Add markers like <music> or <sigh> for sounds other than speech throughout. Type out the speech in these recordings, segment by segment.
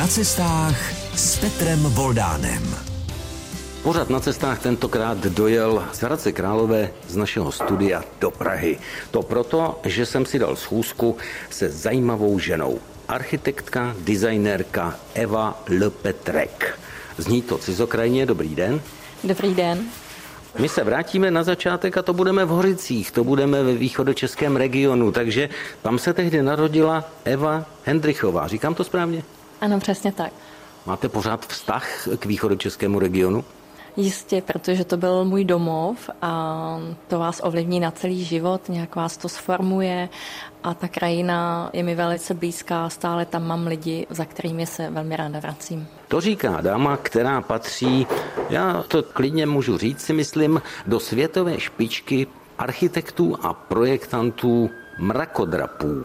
Na cestách s Petrem Voldánem. Pořád na cestách tentokrát dojel z Hradce Králové z našeho studia do Prahy. To proto, že jsem si dal schůzku se zajímavou ženou. Architektka, designérka Eva Lepetrek. Zní to cizokrajně, dobrý den. Dobrý den. My se vrátíme na začátek a to budeme v Hořicích, to budeme ve východočeském regionu, takže tam se tehdy narodila Eva Hendrichová. Říkám to správně? Ano, přesně tak. Máte pořád vztah k východočeskému regionu? Jistě, protože to byl můj domov a to vás ovlivní na celý život, nějak vás to sformuje a ta krajina je mi velice blízká, stále tam mám lidi, za kterými se velmi ráda vracím. To říká dáma, která patří, já to klidně můžu říct si myslím, do světové špičky architektů a projektantů mrakodrapů.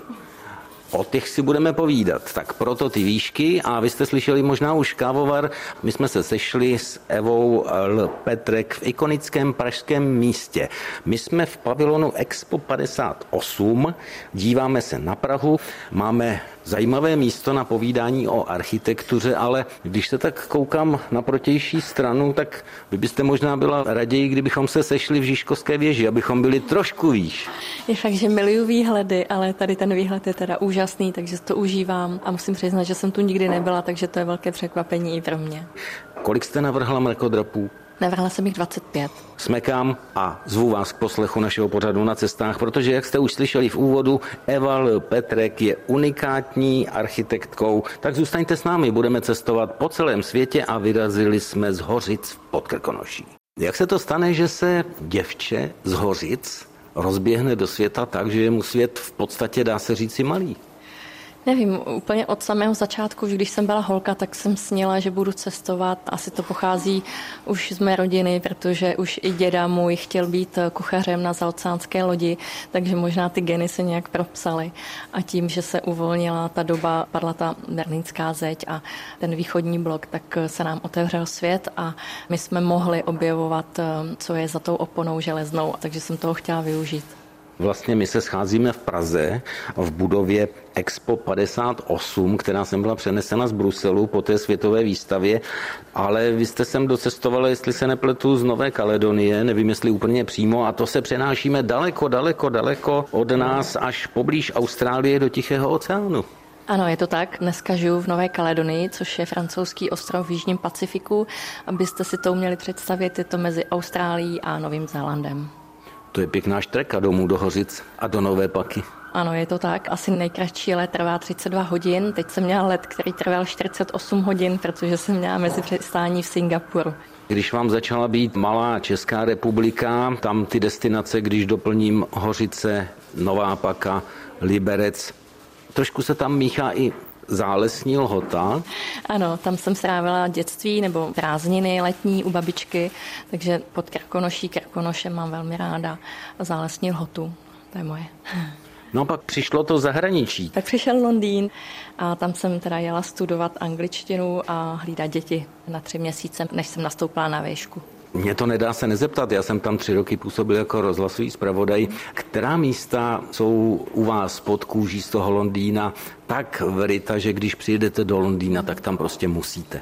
O těch si budeme povídat. Tak proto ty výšky a vy jste slyšeli možná už kávovar. My jsme se sešli s Evou L. Petrek v ikonickém pražském místě. My jsme v pavilonu Expo 58, díváme se na Prahu, máme zajímavé místo na povídání o architektuře, ale když se tak koukám na protější stranu, tak vy byste možná byla raději, kdybychom se sešli v Žižkovské věži, abychom byli trošku výš. Je fakt, že miluju výhledy, ale tady ten výhled je teda úžasný, takže to užívám a musím přiznat, že jsem tu nikdy nebyla, takže to je velké překvapení i pro mě. Kolik jste navrhla mrakodrapů? Navrhla jsem jich 25. Smekám a zvu vás k poslechu našeho pořadu na cestách, protože, jak jste už slyšeli v úvodu, Eva L. Petrek je unikátní architektkou. Tak zůstaňte s námi, budeme cestovat po celém světě a vyrazili jsme z Hořic pod Krkonoší. Jak se to stane, že se děvče z Hořic rozběhne do světa tak, že je mu svět v podstatě, dá se říci, malý? Nevím, úplně od samého začátku, když jsem byla holka, tak jsem sněla, že budu cestovat. Asi to pochází už z mé rodiny, protože už i děda můj chtěl být kuchařem na zaoceánské lodi, takže možná ty geny se nějak propsaly. A tím, že se uvolnila ta doba, padla ta berlínská zeď a ten východní blok, tak se nám otevřel svět a my jsme mohli objevovat, co je za tou oponou železnou, takže jsem toho chtěla využít. Vlastně my se scházíme v Praze v budově Expo 58, která jsem byla přenesena z Bruselu po té světové výstavě, ale vy jste sem docestovali, jestli se nepletu, z Nové Kaledonie, nevím, jestli úplně přímo, a to se přenášíme daleko, daleko, daleko od nás až poblíž Austrálie do Tichého oceánu. Ano, je to tak. Dneska žiju v Nové Kaledonii, což je francouzský ostrov v Jižním Pacifiku. Abyste si to uměli představit, je to mezi Austrálií a Novým Zélandem. To je pěkná štreka domů do Hořic a do Nové Paky. Ano, je to tak. Asi nejkratší let trvá 32 hodin. Teď jsem měla let, který trval 48 hodin, protože jsem měla mezi přistání v Singapuru. Když vám začala být malá Česká republika, tam ty destinace, když doplním Hořice, Nová Paka, Liberec, trošku se tam míchá i zálesní lhota. Ano, tam jsem strávila dětství nebo prázdniny letní u babičky, takže pod Krkonoší, Krkonošem mám velmi ráda zálesní lhotu. To je moje. No a pak přišlo to zahraničí. Tak přišel Londýn a tam jsem teda jela studovat angličtinu a hlídat děti na tři měsíce, než jsem nastoupila na výšku. Mě to nedá se nezeptat, já jsem tam tři roky působil jako rozhlasový zpravodaj. Která místa jsou u vás pod kůží z toho Londýna tak vryta, že když přijedete do Londýna, tak tam prostě musíte?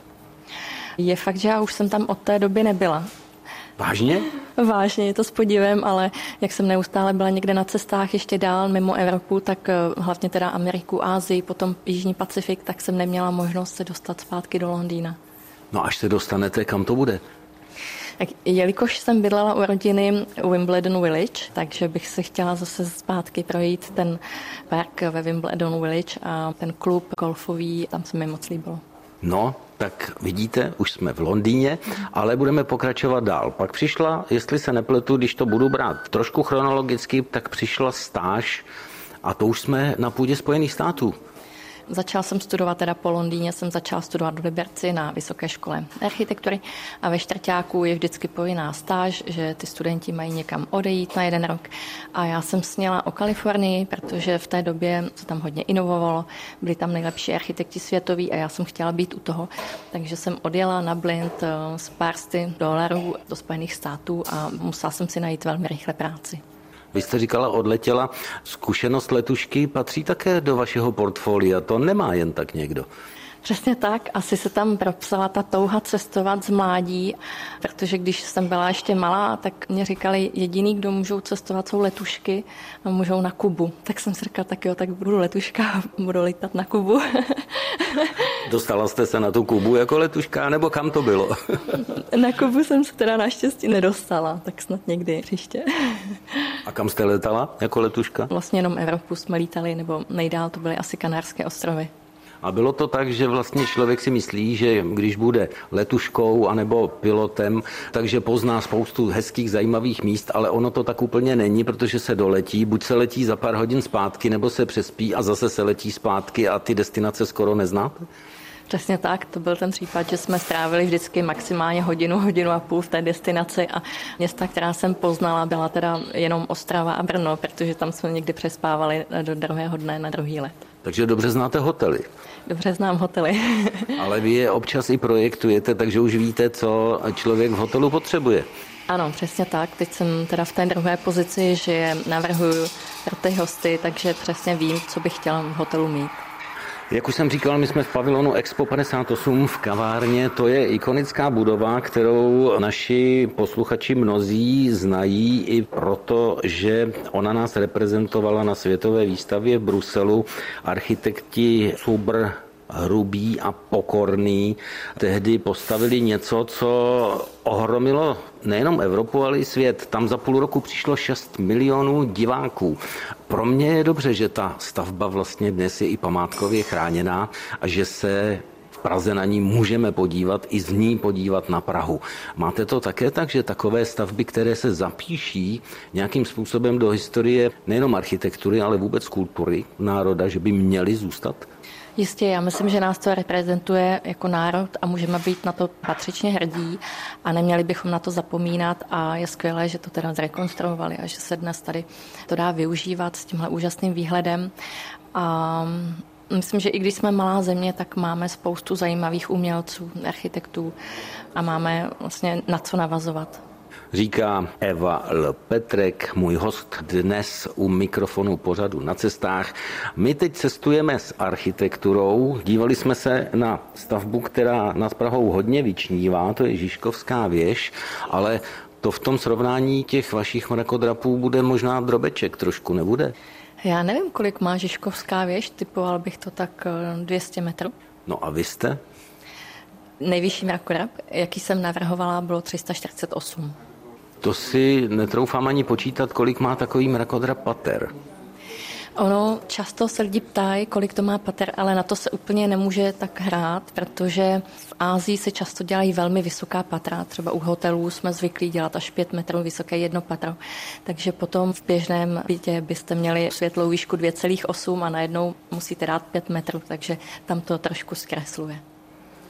Je fakt, že já už jsem tam od té doby nebyla. Vážně? Vážně, je to s podívem, ale jak jsem neustále byla někde na cestách ještě dál mimo Evropu, tak eh, hlavně teda Ameriku, Ázii, potom Jižní Pacifik, tak jsem neměla možnost se dostat zpátky do Londýna. No až se dostanete, kam to bude? Jelikož jsem bydlela u rodiny Wimbledon Village, takže bych se chtěla zase zpátky projít ten park ve Wimbledon Village a ten klub golfový, tam se mi moc líbilo. No, tak vidíte, už jsme v Londýně, ale budeme pokračovat dál. Pak přišla, jestli se nepletu, když to budu brát trošku chronologicky, tak přišla stáž a to už jsme na půdě Spojených států. Začala jsem studovat teda po Londýně, jsem začala studovat v Liberci na Vysoké škole architektury a ve čtvrtáku je vždycky povinná stáž, že ty studenti mají někam odejít na jeden rok. A já jsem sněla o Kalifornii, protože v té době se tam hodně inovovalo, byli tam nejlepší architekti světoví a já jsem chtěla být u toho. Takže jsem odjela na blind z eh, pár dolarů do Spojených států a musela jsem si najít velmi rychle práci. Vy jste říkala, odletěla. Zkušenost letušky patří také do vašeho portfolia. To nemá jen tak někdo. Přesně tak, asi se tam propsala ta touha cestovat z mládí, protože když jsem byla ještě malá, tak mě říkali, jediný, kdo můžou cestovat, jsou letušky a můžou na Kubu. Tak jsem si říkala, tak jo, tak budu letuška a <laughs> budu lítat na Kubu. <laughs> Dostala jste se na tu Kubu jako letuška, nebo kam to bylo? <laughs> na Kubu jsem se teda naštěstí nedostala, tak snad někdy příště. a kam jste letala jako letuška? Vlastně jenom Evropu jsme lítali, nebo nejdál to byly asi Kanárské ostrovy. A bylo to tak, že vlastně člověk si myslí, že když bude letuškou anebo pilotem, takže pozná spoustu hezkých, zajímavých míst, ale ono to tak úplně není, protože se doletí, buď se letí za pár hodin zpátky, nebo se přespí a zase se letí zpátky a ty destinace skoro neznáte? Přesně tak, to byl ten případ, že jsme strávili vždycky maximálně hodinu, hodinu a půl v té destinaci a města, která jsem poznala, byla teda jenom Ostrava a Brno, protože tam jsme někdy přespávali do druhého dne na druhý let. Takže dobře znáte hotely. Dobře znám hotely. <laughs> Ale vy je občas i projektujete, takže už víte, co člověk v hotelu potřebuje. Ano, přesně tak. Teď jsem teda v té druhé pozici, že navrhuju pro ty hosty, takže přesně vím, co bych chtěla v hotelu mít. Jak už jsem říkal, my jsme v pavilonu Expo 58 v kavárně. To je ikonická budova, kterou naši posluchači mnozí znají i proto, že ona nás reprezentovala na světové výstavě v Bruselu. Architekti Subr hrubý a pokorný, tehdy postavili něco, co ohromilo nejenom Evropu, ale i svět. Tam za půl roku přišlo 6 milionů diváků. Pro mě je dobře, že ta stavba vlastně dnes je i památkově chráněná a že se v Praze na ní můžeme podívat, i z ní podívat na Prahu. Máte to také tak, že takové stavby, které se zapíší nějakým způsobem do historie nejenom architektury, ale vůbec kultury národa, že by měly zůstat? Jistě, já myslím, že nás to reprezentuje jako národ a můžeme být na to patřičně hrdí a neměli bychom na to zapomínat a je skvělé, že to teda zrekonstruovali a že se dnes tady to dá využívat s tímhle úžasným výhledem. A Myslím, že i když jsme malá země, tak máme spoustu zajímavých umělců, architektů a máme vlastně na co navazovat říká Eva L. Petrek, můj host dnes u mikrofonu pořadu na cestách. My teď cestujeme s architekturou, dívali jsme se na stavbu, která nad Prahou hodně vyčnívá, to je Žižkovská věž, ale to v tom srovnání těch vašich mrakodrapů bude možná drobeček trošku, nebude? Já nevím, kolik má Žižkovská věž, typoval bych to tak 200 eh, metrů. No a vy jste? Nejvyšší mrakodrap, jaký jsem navrhovala, bylo 348. To si netroufám ani počítat, kolik má takový mrakodrap pater. Ono často se lidi ptají, kolik to má pater, ale na to se úplně nemůže tak hrát, protože v Ázii se často dělají velmi vysoká patra. Třeba u hotelů jsme zvyklí dělat až 5 metrů vysoké jedno patro. Takže potom v běžném bytě byste měli světlou výšku 2,8 a najednou musíte dát 5 metrů, takže tam to trošku zkresluje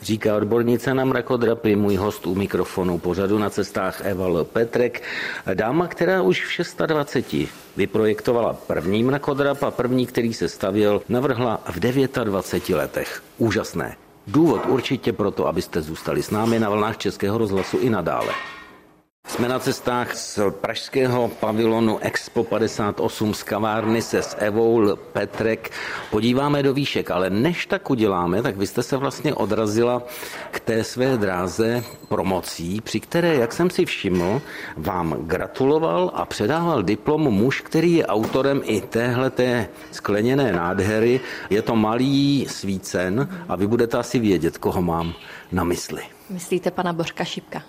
říká odbornice na mrakodrapy, můj host u mikrofonu pořadu na cestách Eva L. Petrek, dáma, která už v 26 vyprojektovala první mrakodrap a první, který se stavěl, navrhla v 29 letech. Úžasné. Důvod určitě proto, abyste zůstali s námi na vlnách Českého rozhlasu i nadále. Jsme na cestách z pražského pavilonu Expo 58 z kavárny se s Evou Petrek. Podíváme do výšek, ale než tak uděláme, tak vy jste se vlastně odrazila k té své dráze promocí, při které, jak jsem si všiml, vám gratuloval a předával diplom muž, který je autorem i téhleté skleněné nádhery. Je to malý svícen a vy budete asi vědět, koho mám na mysli. Myslíte pana Bořka Šipka?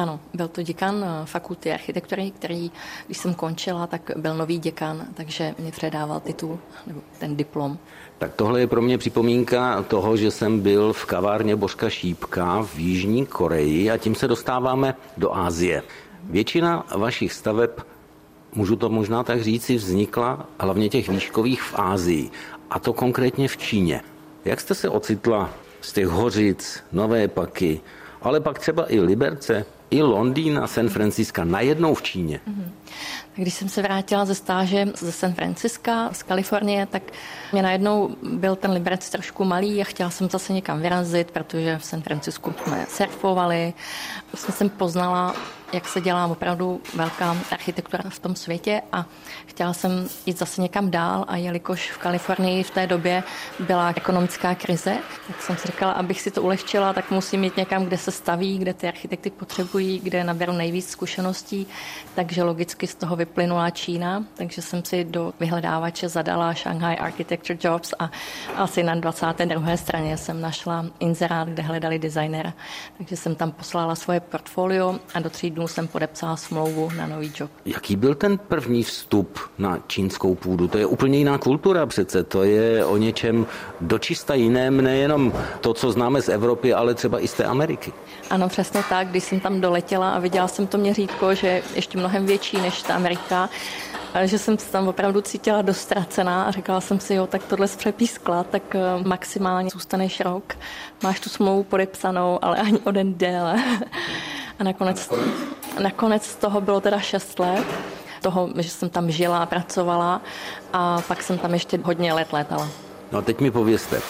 Ano, byl to děkan eh, fakulty architektury, který, když jsem končila, tak byl nový děkan, takže mě předával titul, nebo ten diplom. Tak tohle je pro mě připomínka toho, že jsem byl v kavárně Božka Šípka v Jižní Koreji a tím se dostáváme do Ázie. Většina vašich staveb, můžu to možná tak říci, vznikla hlavně těch výškových v Ázii, a to konkrétně v Číně. Jak jste se ocitla z těch hořic, Nové Paky, ale pak třeba i Liberce, i Londýn a San Francisco najednou v Číně. Mm-hmm. Když jsem se vrátila ze stáže ze San Francisca, z Kalifornie, tak mě najednou byl ten Liberec trošku malý a chtěla jsem zase někam vyrazit, protože v San Francisku jsme surfovali. Vlastně jsem poznala jak se dělá opravdu velká architektura v tom světě a chtěla jsem jít zase někam dál a jelikož v Kalifornii v té době byla ekonomická krize, tak jsem si říkala, abych si to ulehčila, tak musím jít někam, kde se staví, kde ty architekty potřebují, kde naberu nejvíc zkušeností, takže logicky z toho vyplynula Čína, takže jsem si do vyhledávače zadala Shanghai Architecture Jobs a asi na 22. straně jsem našla inzerát, kde hledali designera. Takže jsem tam poslala svoje portfolio a do tří dnů jsem podepsala smlouvu na nový job. Jaký byl ten první vstup na čínskou půdu? To je úplně jiná kultura přece, to je o něčem dočista jiném, nejenom to, co známe z Evropy, ale třeba i z té Ameriky. Ano, přesně tak. Když jsem tam doletěla a viděla jsem to měřítko, že je ještě mnohem větší než ta Amerika, že jsem se tam opravdu cítila dostracená a říkala jsem si, jo, tak tohle zpřepískla, tak eh, maximálně zůstaneš rok, máš tu smlouvu podepsanou, ale ani o den déle. A nakonec, nakonec z toho bylo teda šest let, toho, že jsem tam žila a pracovala a pak jsem tam ještě hodně let létala. No a teď mi povězte,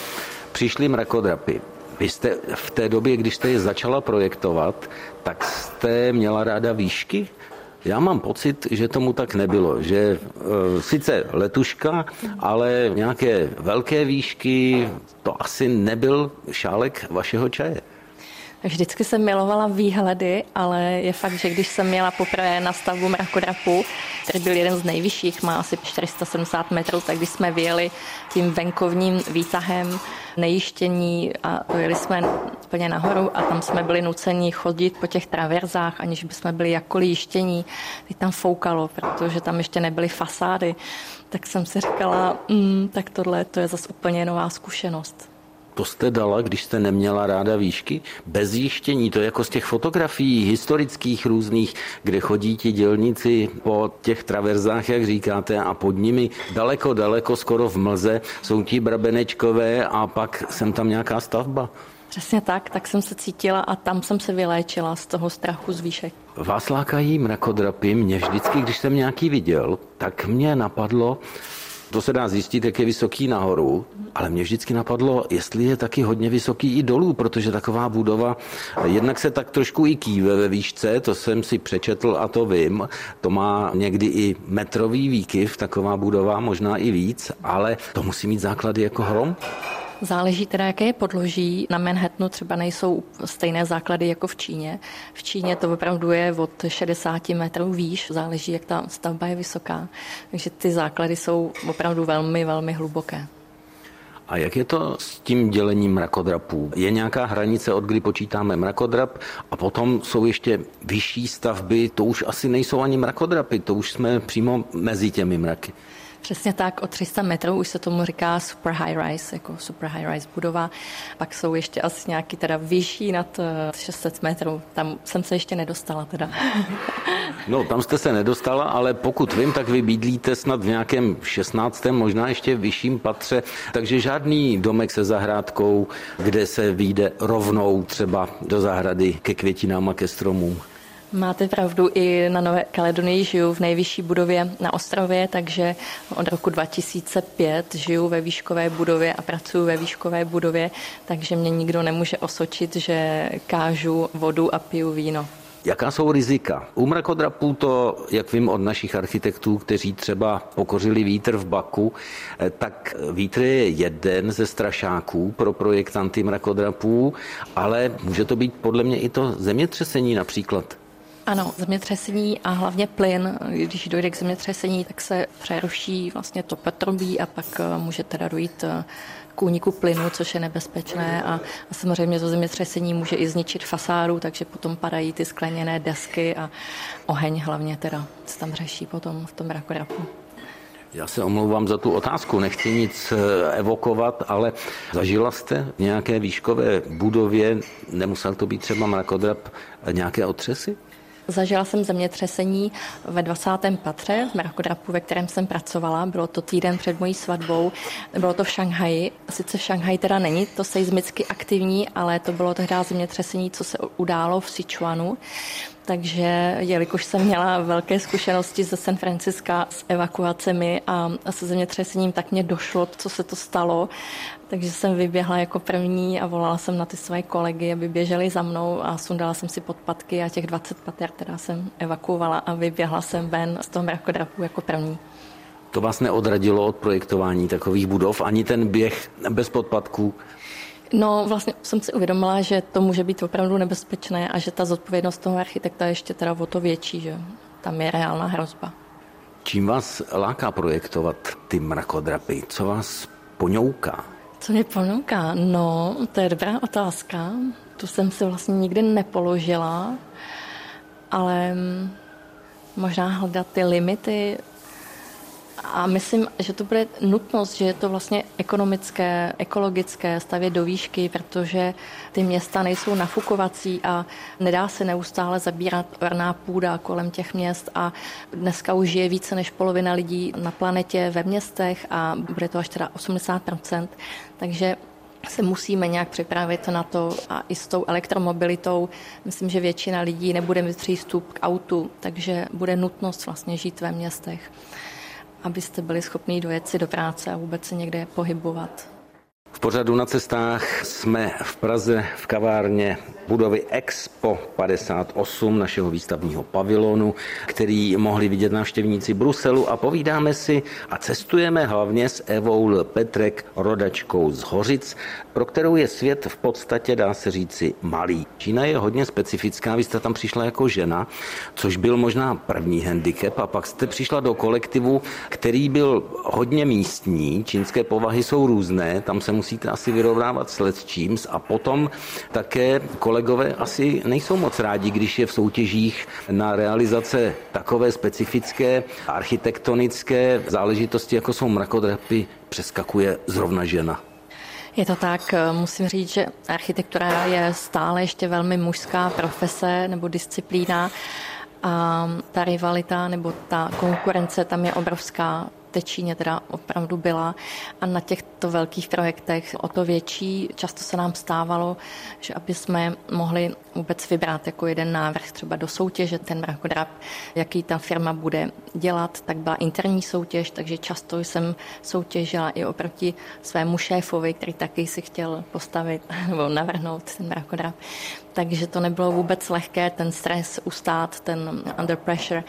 přišli mrakodrapy, vy jste v té době, když jste je začala projektovat, tak jste měla ráda výšky? Já mám pocit, že tomu tak nebylo, že e, sice letuška, ale nějaké velké výšky, to asi nebyl šálek vašeho čaje. Vždycky jsem milovala výhledy, ale je fakt, že když jsem měla poprvé na stavbu mrakodrapu, který byl jeden z nejvyšších, má asi 470 metrů, tak když jsme vyjeli tím venkovním výtahem nejištění a jeli jsme úplně nahoru a tam jsme byli nuceni chodit po těch traverzách, aniž bychom byli jakkoliv jištění. Teď tam foukalo, protože tam ještě nebyly fasády. Tak jsem si říkala, mm, tak tohle to je zase úplně nová zkušenost. To jste dala, když jste neměla ráda výšky? Bez jištění, to je jako z těch fotografií historických různých, kde chodí ti dělníci po těch traverzách, jak říkáte, a pod nimi daleko, daleko, skoro v mlze, jsou ti brabenečkové a pak jsem tam nějaká stavba. Přesně tak, tak jsem se cítila a tam jsem se vyléčila z toho strachu z výšek. Vás lákají mrakodrapy, mě vždycky, když jsem nějaký viděl, tak mě napadlo, to se dá zjistit, jak je vysoký nahoru, ale mě vždycky napadlo, jestli je taky hodně vysoký i dolů, protože taková budova, jednak se tak trošku i kýve ve výšce, to jsem si přečetl a to vím, to má někdy i metrový výkyv, taková budova, možná i víc, ale to musí mít základy jako hrom. Záleží teda, jaké je podloží. Na Manhattanu třeba nejsou stejné základy jako v Číně. V Číně to opravdu je od 60 metrů výš, záleží, jak ta stavba je vysoká. Takže ty základy jsou opravdu velmi, velmi hluboké. A jak je to s tím dělením mrakodrapů? Je nějaká hranice, od kdy počítáme mrakodrap a potom jsou ještě vyšší stavby, to už asi nejsou ani mrakodrapy, to už jsme přímo mezi těmi mraky. Přesně tak, o 300 metrů už se tomu říká super high rise, jako super high rise budova. Pak jsou ještě asi nějaký teda vyšší nad 600 eh, metrů. Tam jsem se ještě nedostala teda. No, tam jste se nedostala, ale pokud vím, tak vy bydlíte snad v nějakém 16. možná ještě vyšším patře, takže žádný domek se zahrádkou, kde se vyjde rovnou třeba do zahrady ke květinám a ke stromům. Máte pravdu, i na Nové Kaledonii žiju v nejvyšší budově na ostrově, takže od roku 2005 žiju ve výškové budově a pracuji ve výškové budově, takže mě nikdo nemůže osočit, že kážu vodu a piju víno. Jaká jsou rizika? U mrakodrapů to, jak vím od našich architektů, kteří třeba pokořili vítr v Baku, eh, tak vítr je jeden ze strašáků pro projektanty mrakodrapů, ale může to být podle mě i to zemětřesení například. Ano, zemětřesení a hlavně plyn. Když dojde k zemětřesení, tak se přeruší vlastně to petrobí a pak eh, může teda dojít eh, k úniku plynu, což je nebezpečné a, a samozřejmě to zemětřesení může i zničit fasádu, takže potom padají ty skleněné desky a oheň hlavně teda se tam řeší potom v tom rakorapu. Já se omlouvám za tu otázku, nechci nic eh, evokovat, ale zažila jste v nějaké výškové budově, nemusel to být třeba mrakodrap, nějaké otřesy? Zažila jsem zemětřesení ve 20. patře v Mrakodrapu, ve kterém jsem pracovala. Bylo to týden před mojí svatbou. Bylo to v Šanghaji. Sice v Šanghaji teda není to seismicky aktivní, ale to bylo tehdy zemětřesení, co se událo v Sichuanu. Takže jelikož jsem měla velké zkušenosti ze San Franciska s evakuacemi a se zemětřesením, tak mě došlo, co se to stalo. Takže jsem vyběhla jako první a volala jsem na ty své kolegy, aby běželi za mnou a sundala jsem si podpatky a těch 20 pater teda jsem evakuovala a vyběhla jsem ven z toho mrakodrapu jako první. To vás neodradilo od projektování takových budov, ani ten běh bez podpatků? No, vlastně jsem si uvědomila, že to může být opravdu nebezpečné a že ta zodpovědnost toho architekta je ještě teda o to větší, že tam je reálná hrozba. Čím vás láká projektovat ty mrakodrapy? Co vás poňouká? Co mě ponouká? No, to je dobrá otázka. Tu jsem si vlastně nikdy nepoložila, ale možná hledat ty limity a myslím, že to bude nutnost, že je to vlastně ekonomické, ekologické stavět do výšky, protože ty města nejsou nafukovací a nedá se neustále zabírat orná půda kolem těch měst a dneska už žije více než polovina lidí na planetě ve městech a bude to až teda 80%. Takže se musíme nějak připravit na to a i s tou elektromobilitou. Myslím, že většina lidí nebude mít přístup k autu, takže bude nutnost vlastně žít ve městech abyste byli schopni dojet si do práce a vůbec se někde pohybovat. V pořadu na cestách jsme v Praze v kavárně budovy Expo 58 našeho výstavního pavilonu, který mohli vidět návštěvníci Bruselu a povídáme si a cestujeme hlavně s Evou Petrek, rodačkou z Hořic, pro kterou je svět v podstatě, dá se říci, malý. Čína je hodně specifická, vy jste tam přišla jako žena, což byl možná první handicap a pak jste přišla do kolektivu, který byl hodně místní, čínské povahy jsou různé, tam se musíte asi vyrovnávat s čím a potom také kolegové asi nejsou moc rádi, když je v soutěžích na realizace takové specifické architektonické záležitosti, jako jsou mrakodrapy, přeskakuje zrovna žena. Je to tak, musím říct, že architektura je stále ještě velmi mužská profese nebo disciplína a ta rivalita nebo ta konkurence tam je obrovská té Číně teda opravdu byla a na těchto velkých projektech o to větší. Často se nám stávalo, že aby jsme mohli vůbec vybrat jako jeden návrh třeba do soutěže, ten mrakodrap, jaký ta firma bude dělat, tak byla interní soutěž, takže často jsem soutěžila i oproti svému šéfovi, který taky si chtěl postavit <laughs> nebo navrhnout ten mrakodrap. Takže to nebylo vůbec lehké, ten stres ustát, ten under pressure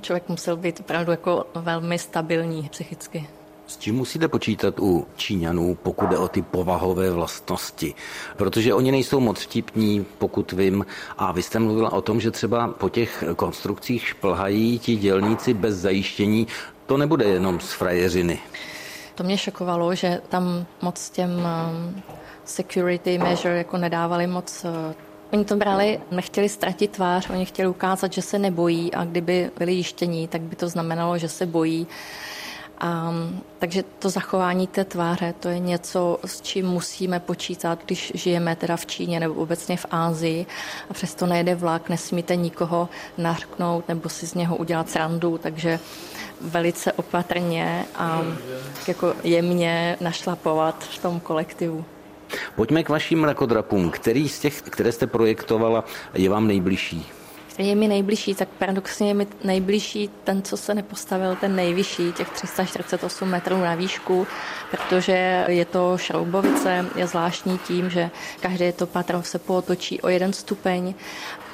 člověk musel být opravdu jako velmi stabilní psychicky. S čím musíte počítat u Číňanů, pokud jde o ty povahové vlastnosti? Protože oni nejsou moc vtipní, pokud vím. A vy jste mluvila o tom, že třeba po těch konstrukcích šplhají ti dělníci bez zajištění. To nebude jenom z frajeřiny. To mě šokovalo, že tam moc těm um, security measure jako nedávali moc uh, Oni to brali, nechtěli ztratit tvář, oni chtěli ukázat, že se nebojí a kdyby byli jištění, tak by to znamenalo, že se bojí. A, takže to zachování té tváře, to je něco, s čím musíme počítat, když žijeme teda v Číně nebo obecně v Ázii a přesto nejde vlak, nesmíte nikoho nařknout nebo si z něho udělat srandu, takže velice opatrně a jako jemně našlapovat v tom kolektivu. Pojďme k vašim mrakodrapům. Který z těch, které jste projektovala, je vám nejbližší? Je mi nejbližší, tak paradoxně je mi nejbližší ten, co se nepostavil, ten nejvyšší, těch 348 metrů na výšku, protože je to šroubovice, je zvláštní tím, že každé to patro se pootočí o jeden stupeň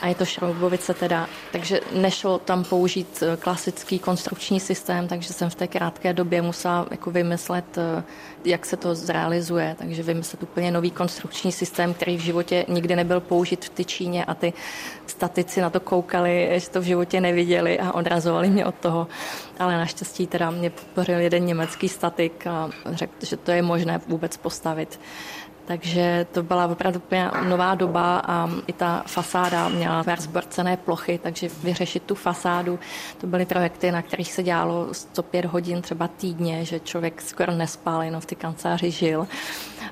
a je to šroubovice teda, takže nešlo tam použít eh, klasický konstrukční systém, takže jsem v té krátké době musela jako vymyslet, eh, jak se to zrealizuje, takže vymyslet úplně nový konstrukční systém, který v životě nikdy nebyl použit v Tyčíně a ty statici na to koukali, že to v životě neviděli a odrazovali mě od toho, ale naštěstí teda mě podpořil jeden německý statik a řekl, že to je možné vůbec postavit. Takže to byla opravdu nová doba a i ta fasáda měla zborcené plochy, takže vyřešit tu fasádu, to byly projekty, na kterých se dělalo 105 hodin třeba týdně, že člověk skoro nespal, jenom v ty kanceláři žil.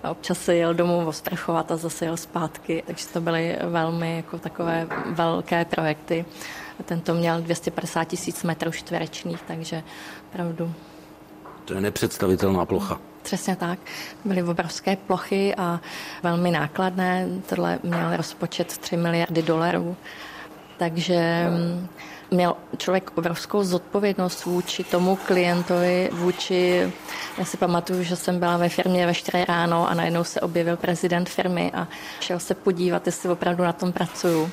A občas se jel domů osprchovat a zase jel zpátky, takže to byly velmi jako takové velké projekty. Tento měl 250 tisíc metrů čtverečných, takže opravdu. To je nepředstavitelná plocha. Přesně tak. Byly obrovské plochy a velmi nákladné. Tohle měl rozpočet 3 miliardy dolarů. takže mm, měl člověk obrovskou zodpovědnost vůči tomu klientovi, vůči, já si pamatuju, že jsem byla ve firmě ve 4 ráno a najednou se objevil prezident firmy a šel se podívat, jestli opravdu na tom pracuju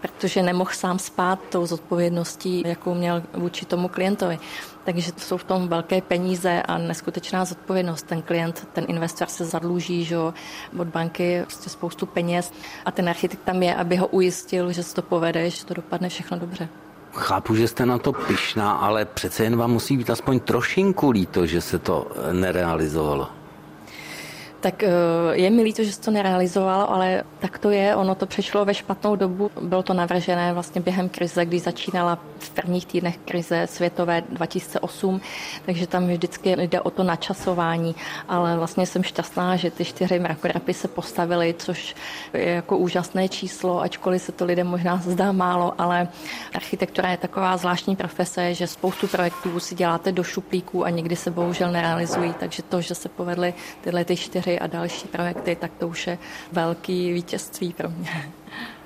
protože nemohl sám spát tou zodpovědností, jakou měl vůči tomu klientovi. Takže jsou v tom velké peníze a neskutečná zodpovědnost. Ten klient, ten investor se zadluží že od banky prostě spoustu peněz a ten architekt tam je, aby ho ujistil, že se to povede, že to dopadne všechno dobře. Chápu, že jste na to pišná, ale přece jen vám musí být aspoň trošinku líto, že se to nerealizovalo. Tak eh, je mi líto, že se to nerealizovalo, ale tak to je. Ono to přešlo ve špatnou dobu. Bylo to navržené vlastně během krize, když začínala v prvních týdnech krize světové 2008, takže tam vždycky jde o to načasování, ale vlastně jsem šťastná, že ty čtyři mrakodrapy se postavily, což je jako úžasné číslo, ačkoliv se to lidem možná zdá málo, ale architektura je taková zvláštní profese, že spoustu projektů si děláte do šuplíků a nikdy se bohužel nerealizují, takže to, že se povedly tyhle ty čtyři a další projekty, tak to už je velký vítězství pro mě.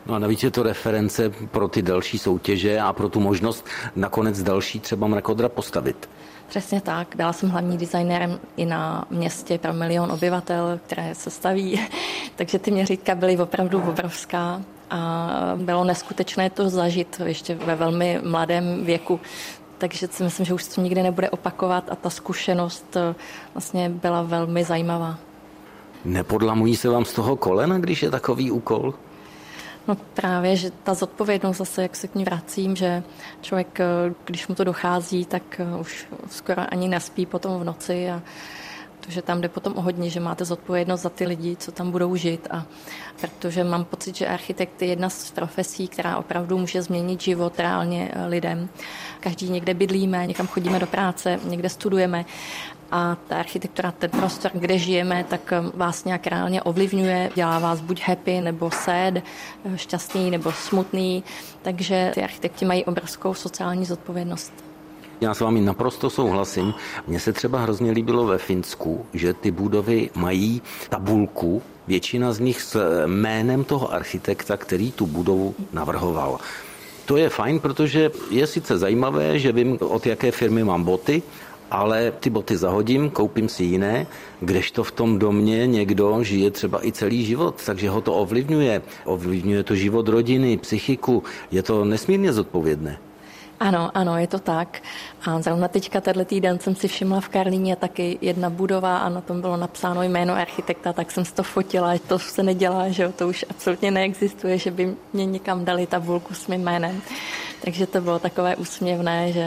No a navíc je to reference pro ty další soutěže a pro tu možnost nakonec další třeba mrakodra postavit. Přesně tak. Byla jsem hlavní designérem i na městě pro milion obyvatel, které se staví. <laughs> Takže ty měřítka byly opravdu obrovská a bylo neskutečné to zažít ještě ve velmi mladém věku. Takže si myslím, že už se to nikdy nebude opakovat a ta zkušenost vlastně byla velmi zajímavá. Nepodlamují se vám z toho kolena, když je takový úkol? No právě, že ta zodpovědnost zase, jak se k ní vracím, že člověk, eh, když mu to dochází, tak eh, už skoro ani nespí potom v noci a protože tam jde potom o hodně, že máte zodpovědnost za ty lidi, co tam budou žít a protože mám pocit, že architekt je jedna z profesí, která opravdu může změnit život reálně eh, lidem. Každý někde bydlíme, někam chodíme do práce, někde studujeme a ta architektura, ten prostor, kde žijeme, tak um, vás nějak reálně ovlivňuje, dělá vás buď happy nebo sad, eh, šťastný nebo smutný, takže ty architekti mají obrovskou sociální zodpovědnost. Já s vámi naprosto souhlasím. Mně se třeba hrozně líbilo ve Finsku, že ty budovy mají tabulku, většina z nich s jménem toho architekta, který tu budovu navrhoval. To je fajn, protože je sice zajímavé, že vím, od jaké firmy mám boty, ale ty boty zahodím, koupím si jiné, kdežto v tom domě někdo žije třeba i celý život, takže ho to ovlivňuje. Ovlivňuje to život rodiny, psychiku, je to nesmírně zodpovědné. Ano, ano, je to tak. A zrovna teďka tenhle týden jsem si všimla v Karlíně taky jedna budova a na tom bylo napsáno jméno architekta, tak jsem si to fotila, to se nedělá, že to už absolutně neexistuje, že by mě někam dali tabulku s mým jménem. Takže to bylo takové úsměvné, že...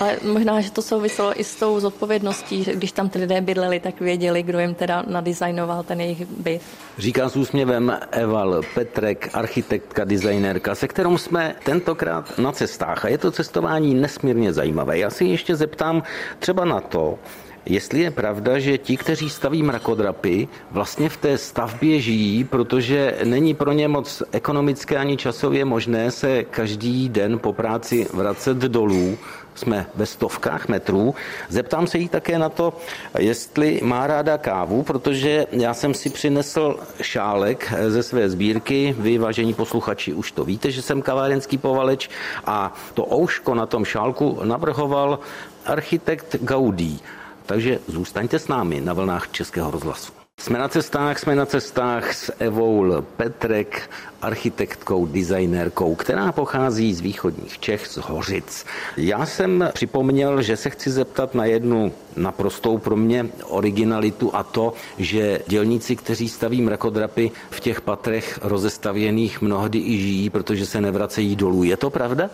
Ale možná, že to souviselo i s tou zodpovědností, že když tam ty lidé bydleli, tak věděli, kdo jim teda nadizajnoval ten jejich byt. Říká s úsměvem Eval Petrek, architektka, designérka, se kterou jsme tentokrát na cestách. A je to cestování nesmírně zajímavé. Já si ještě zeptám třeba na to, jestli je pravda, že ti, kteří staví mrakodrapy, vlastně v té stavbě žijí, protože není pro ně moc ekonomické ani časově možné se každý den po práci vracet dolů, jsme ve stovkách metrů. Zeptám se jí také na to, jestli má ráda kávu, protože já jsem si přinesl šálek ze své sbírky. Vy, vážení posluchači, už to víte, že jsem kavárenský povaleč a to ouško na tom šálku navrhoval architekt Gaudí. Takže zůstaňte s námi na vlnách Českého rozhlasu. Jsme na cestách, jsme na cestách s Evou Petrek, architektkou, designérkou, která pochází z východních Čech, z Hořic. Já jsem připomněl, že se chci zeptat na jednu naprostou pro mě originalitu a to, že dělníci, kteří staví mrakodrapy v těch patrech rozestavěných mnohdy i žijí, protože se nevracejí dolů. Je to pravda?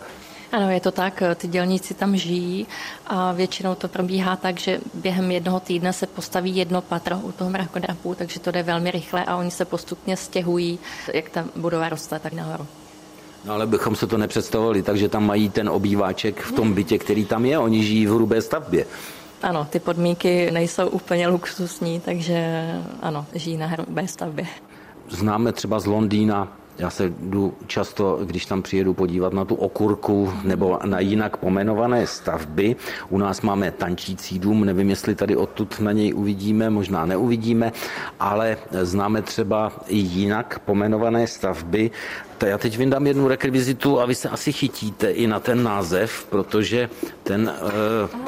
Ano, je to tak, ty dělníci tam žijí a většinou to probíhá tak, že během jednoho týdne se postaví jedno patro u toho mrakodrapu, takže to jde velmi rychle a oni se postupně stěhují, jak ta budova roste tak nahoru. No ale bychom se to nepředstavovali, takže tam mají ten obýváček v tom bytě, který tam je, oni žijí v hrubé stavbě. Ano, ty podmínky nejsou úplně luxusní, takže ano, žijí na hrubé stavbě. Známe třeba z Londýna Já se jdu často, když tam přijedu podívat na tu okurku nebo na jinak pomenované stavby. U nás máme tančící dům, nevím, jestli tady odtud na něj uvidíme, možná neuvidíme, ale známe třeba i jinak pomenované stavby. Já teď vyndám jednu rekvizitu a vy se asi chytíte i na ten název, protože ten... Uh...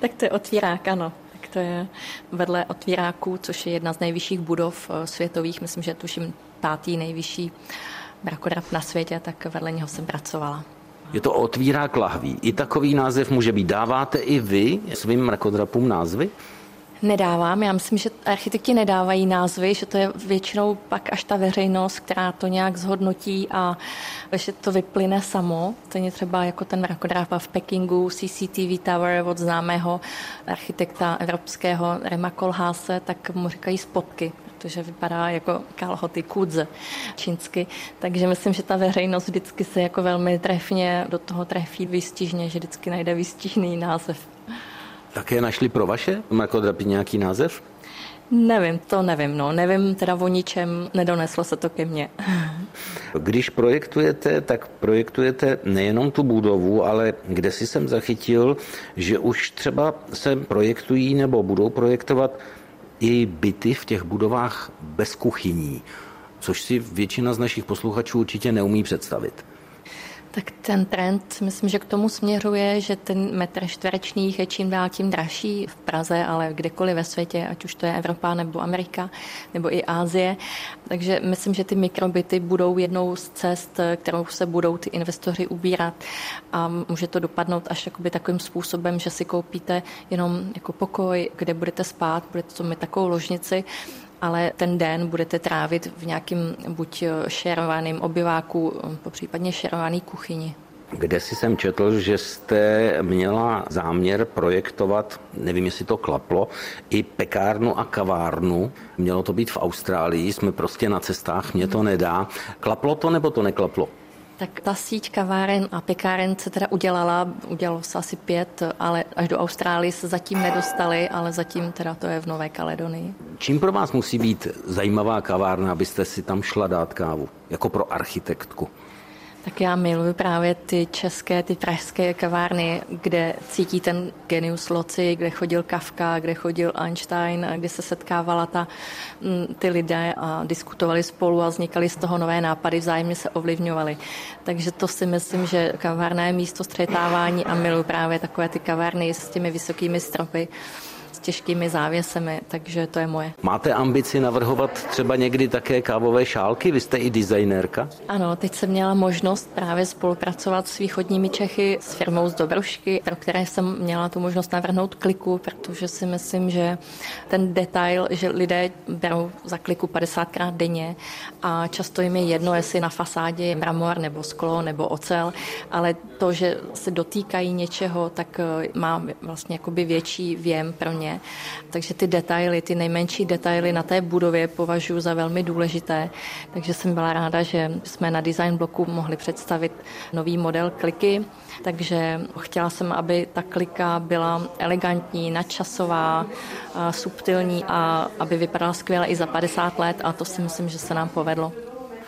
tak to je otvírák, ano to je vedle otvíráků, což je jedna z nejvyšších budov eh, světových, myslím, že tuším pátý nejvyšší mrakodrap na světě, tak vedle něho jsem pracovala. Je to otvírák lahví. I takový název může být. Dáváte i vy svým mrakodrapům názvy? Nedávám. Já myslím, že architekti nedávají názvy, že to je většinou pak až ta veřejnost, která to nějak zhodnotí a že to vyplyne samo. To je třeba jako ten mrakodrápa v Pekingu, CCTV Tower od známého architekta evropského Rema Kolhase, tak mu říkají spotky protože vypadá jako kalhoty kudze čínsky. Takže myslím, že ta veřejnost vždycky se jako velmi trefně do toho trefí výstižně, že vždycky najde výstižný název. Také našli pro vaše mrakodrapy nějaký název? Nevím, to nevím, no. Nevím teda o ničem, nedoneslo se to ke mně. <laughs> Když projektujete, tak projektujete nejenom tu budovu, ale kde si jsem zachytil, že už třeba se projektují nebo budou projektovat i byty v těch budovách bez kuchyní, což si většina z našich posluchačů určitě neumí představit. Tak ten trend, myslím, že k tomu směřuje, že ten metr čtverečný je čím dál tím dražší v Praze, ale kdekoliv ve světě, ať už to je Evropa nebo Amerika nebo i Ázie. Takže myslím, že ty mikrobyty budou jednou z cest, kterou se budou ty investoři ubírat a může to dopadnout až takovým způsobem, že si koupíte jenom jako pokoj, kde budete spát, budete to mít takovou ložnici, ale ten den budete trávit v nějakým buď šerovaným obyváku, popřípadně šerovaný kuchyni. Kde si jsem četl, že jste měla záměr projektovat, nevím, jestli to klaplo, i pekárnu a kavárnu. Mělo to být v Austrálii, jsme prostě na cestách, mě to nedá. Klaplo to nebo to neklaplo? Tak ta síť kaváren a pekáren se teda udělala, udělalo se asi pět, ale až do Austrálie se zatím nedostali, ale zatím teda to je v Nové Kaledonii. Čím pro vás musí být zajímavá kavárna, abyste si tam šla dát kávu, jako pro architektku? Tak já miluji právě ty české, ty pražské kavárny, kde cítí ten genius loci, kde chodil Kafka, kde chodil Einstein, kde se setkávala ta, mm, ty lidé a diskutovali spolu a vznikaly z toho nové nápady, vzájemně se ovlivňovali. Takže to si myslím, že kavárna je místo střetávání a miluji právě takové ty kavárny s těmi vysokými stropy těžkými závěsemi, takže to je moje. Máte ambici navrhovat třeba někdy také kávové šálky? Vy jste i designérka? Ano, teď jsem měla možnost právě spolupracovat s východními Čechy, s firmou z Dobrušky, pro které jsem měla tu možnost navrhnout kliku, protože si myslím, že ten detail, že lidé berou za kliku 50krát denně a často jim je jedno, jestli na fasádě je mramor nebo sklo nebo ocel, ale to, že se dotýkají něčeho, tak eh, má vlastně jakoby větší věm pro ně takže ty detaily, ty nejmenší detaily na té budově považuji za velmi důležité. Takže jsem byla ráda, že jsme na design bloku mohli představit nový model kliky. Takže chtěla jsem, aby ta klika byla elegantní, nadčasová, subtilní a aby vypadala skvěle i za 50 let a to si myslím, že se nám povedlo.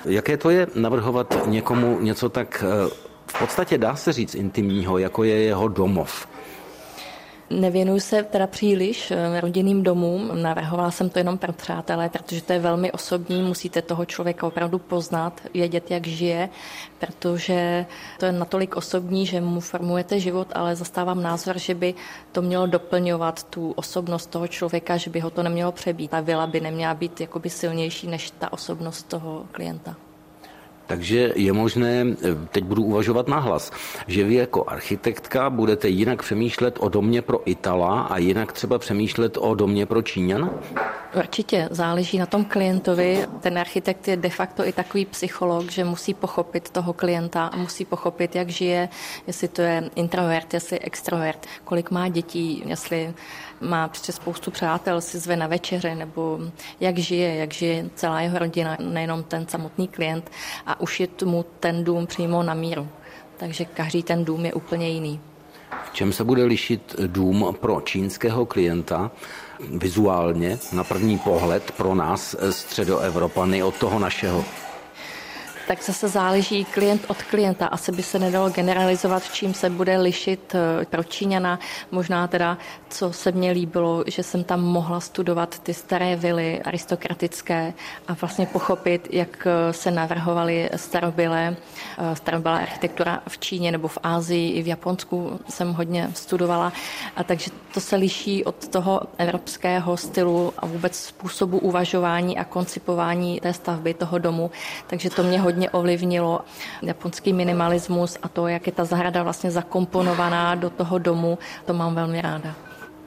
Jaké to je navrhovat někomu něco tak eh, v podstatě dá se říct intimního, jako je jeho domov? Nevěnuju se teda příliš eh, rodinným domům, navrhovala jsem to jenom pro přátelé, protože to je velmi osobní, musíte toho člověka opravdu poznat, vědět, jak žije, protože to je natolik osobní, že mu formujete život, ale zastávám názor, že by to mělo doplňovat tu osobnost toho člověka, že by ho to nemělo přebít. Ta vila by neměla být jakoby silnější než ta osobnost toho klienta. Takže je možné, teď budu uvažovat nahlas, že vy jako architektka budete jinak přemýšlet o domě pro Itala a jinak třeba přemýšlet o domě pro Číňana? Určitě, záleží na tom klientovi. Ten architekt je de facto i takový psycholog, že musí pochopit toho klienta a musí pochopit, jak žije, jestli to je introvert, jestli extrovert, kolik má dětí, jestli má přece spoustu přátel, si zve na večeře, nebo jak žije, jak žije celá jeho rodina, nejenom ten samotný klient a už je tomu ten dům přímo na míru. Takže každý ten dům je úplně jiný. V čem se bude lišit dům pro čínského klienta vizuálně na první pohled pro nás středoevropany od toho našeho? Tak zase záleží klient od klienta. Asi by se nedalo generalizovat, čím se bude lišit eh, pro Číňana. Možná teda, co se mně líbilo, že jsem tam mohla studovat ty staré vily aristokratické a vlastně pochopit, jak eh, se navrhovaly starobylé, eh, starobylá architektura v Číně nebo v Ázii i v Japonsku jsem hodně studovala. A takže to se liší od toho evropského stylu a vůbec způsobu uvažování a koncipování té stavby toho domu. Takže to mě hodně hodně ovlivnilo japonský minimalismus a to, jak je ta zahrada vlastně zakomponovaná do toho domu, to mám velmi ráda.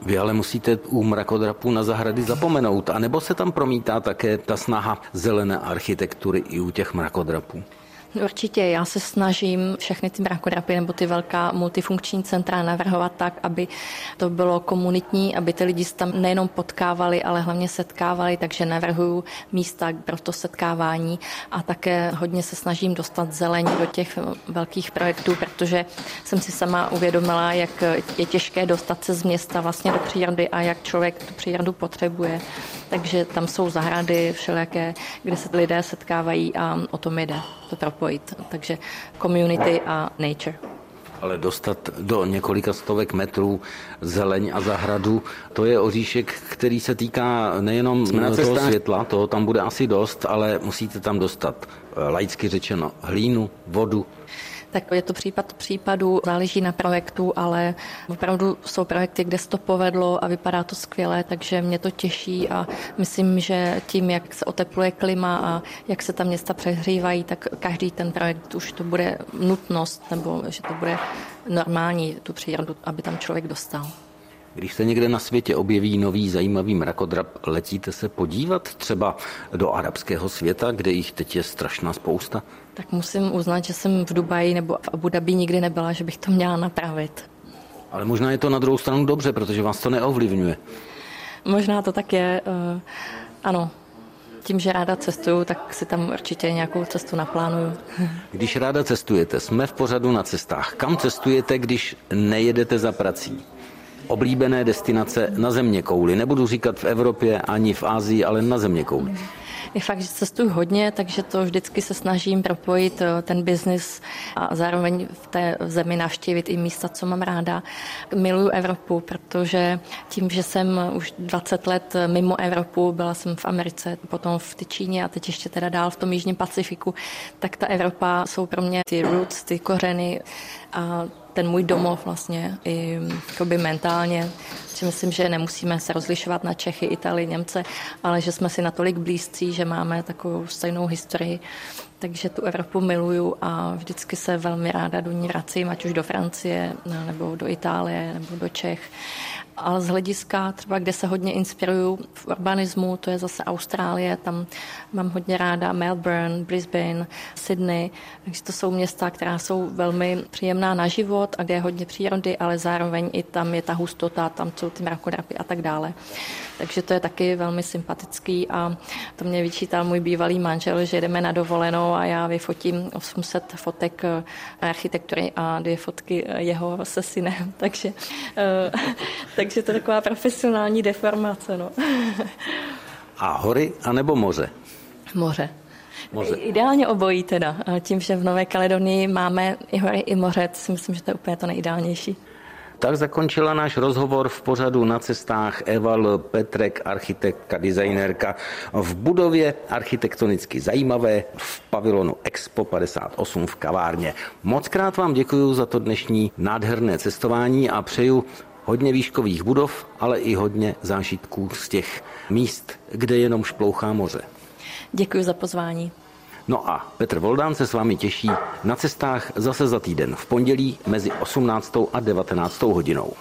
Vy ale musíte u mrakodrapů na zahrady zapomenout, anebo se tam promítá také ta snaha zelené architektury i u těch mrakodrapů? Určitě, já se snažím všechny ty mrakodrapy nebo ty velká multifunkční centra navrhovat tak, aby to bylo komunitní, aby ty lidi se tam nejenom potkávali, ale hlavně setkávali, takže navrhuju místa pro to setkávání a také hodně se snažím dostat zelení do těch velkých projektů, protože jsem si sama uvědomila, jak je těžké dostat se z města vlastně do přírody a jak člověk tu přírodu potřebuje. Takže tam jsou zahrady všelijaké, kde se lidé setkávají a o tom jde. To propojit. Takže community a nature. Ale dostat do několika stovek metrů zeleň a zahradu, to je oříšek, který se týká nejenom toho světla, toho tam bude asi dost, ale musíte tam dostat, eh, laicky řečeno, hlínu, vodu, tak je to případ případu, záleží na projektu, ale opravdu jsou projekty, kde se to povedlo a vypadá to skvěle, takže mě to těší a myslím, že tím, jak se otepluje klima a jak se tam města přehřívají, tak každý ten projekt už to bude nutnost nebo že to bude normální tu přírodu, aby tam člověk dostal. Když se někde na světě objeví nový zajímavý mrakodrap, letíte se podívat třeba do arabského světa, kde jich teď je strašná spousta? Tak musím uznat, že jsem v Dubaji nebo v Abu Dhabi nikdy nebyla, že bych to měla napravit. Ale možná je to na druhou stranu dobře, protože vás to neovlivňuje. Možná to tak je. Uh, ano, tím, že ráda cestuju, tak si tam určitě nějakou cestu naplánuju. <laughs> Když ráda cestujete, jsme v pořadu na cestách. Kam cestujete, když nejedete za prací? Oblíbené destinace na země kouli. Nebudu říkat v Evropě ani v Ázii, ale na země kouli. Je fakt, že cestuju hodně, takže to vždycky se snažím propojit eh, ten biznis a zároveň v té zemi navštívit i místa, co mám ráda. Miluju Evropu, protože tím, že jsem už 20 let mimo Evropu, byla jsem v Americe, potom v Číně a teď ještě teda dál v tom Jižním Pacifiku, tak ta Evropa jsou pro mě ty roots, ty kořeny a ten můj domov vlastně i jakoby mentálně. Si myslím, že nemusíme se rozlišovat na Čechy, Itálii, Němce, ale že jsme si natolik blízcí, že máme takovou stejnou historii. Takže tu Evropu miluju a vždycky se velmi ráda do ní vracím, ať už do Francie, nebo do Itálie, nebo do Čech ale z hlediska třeba, kde se hodně inspiruju v urbanismu, to je zase Austrálie, tam mám hodně ráda Melbourne, Brisbane, Sydney, takže to jsou města, která jsou velmi příjemná na život a kde je hodně přírody, ale zároveň i tam je ta hustota, tam jsou ty mrakodrapy a tak dále. Takže to je taky velmi sympatický a to mě vyčítal můj bývalý manžel, že jdeme na dovolenou a já vyfotím 800 fotek architektury a dvě fotky jeho se synem. <laughs> Takže, eh, <laughs> takže to je taková profesionální deformace. No. A hory anebo moře? Moře. Moře. Ideálně obojí teda. Tím, že v Nové Kaledonii máme i hory, i moře, si myslím, že to je úplně to nejideálnější. Tak zakončila náš rozhovor v pořadu na cestách Eval Petrek, architektka, designérka v budově architektonicky zajímavé v pavilonu Expo 58 v kavárně. Moc krát vám děkuji za to dnešní nádherné cestování a přeju hodně výškových budov, ale i hodně zážitků z těch míst, kde jenom šplouchá moře. Děkuji za pozvání. No a Petr Voldán se s vámi těší na cestách zase za týden v pondělí mezi 18. a 19. hodinou.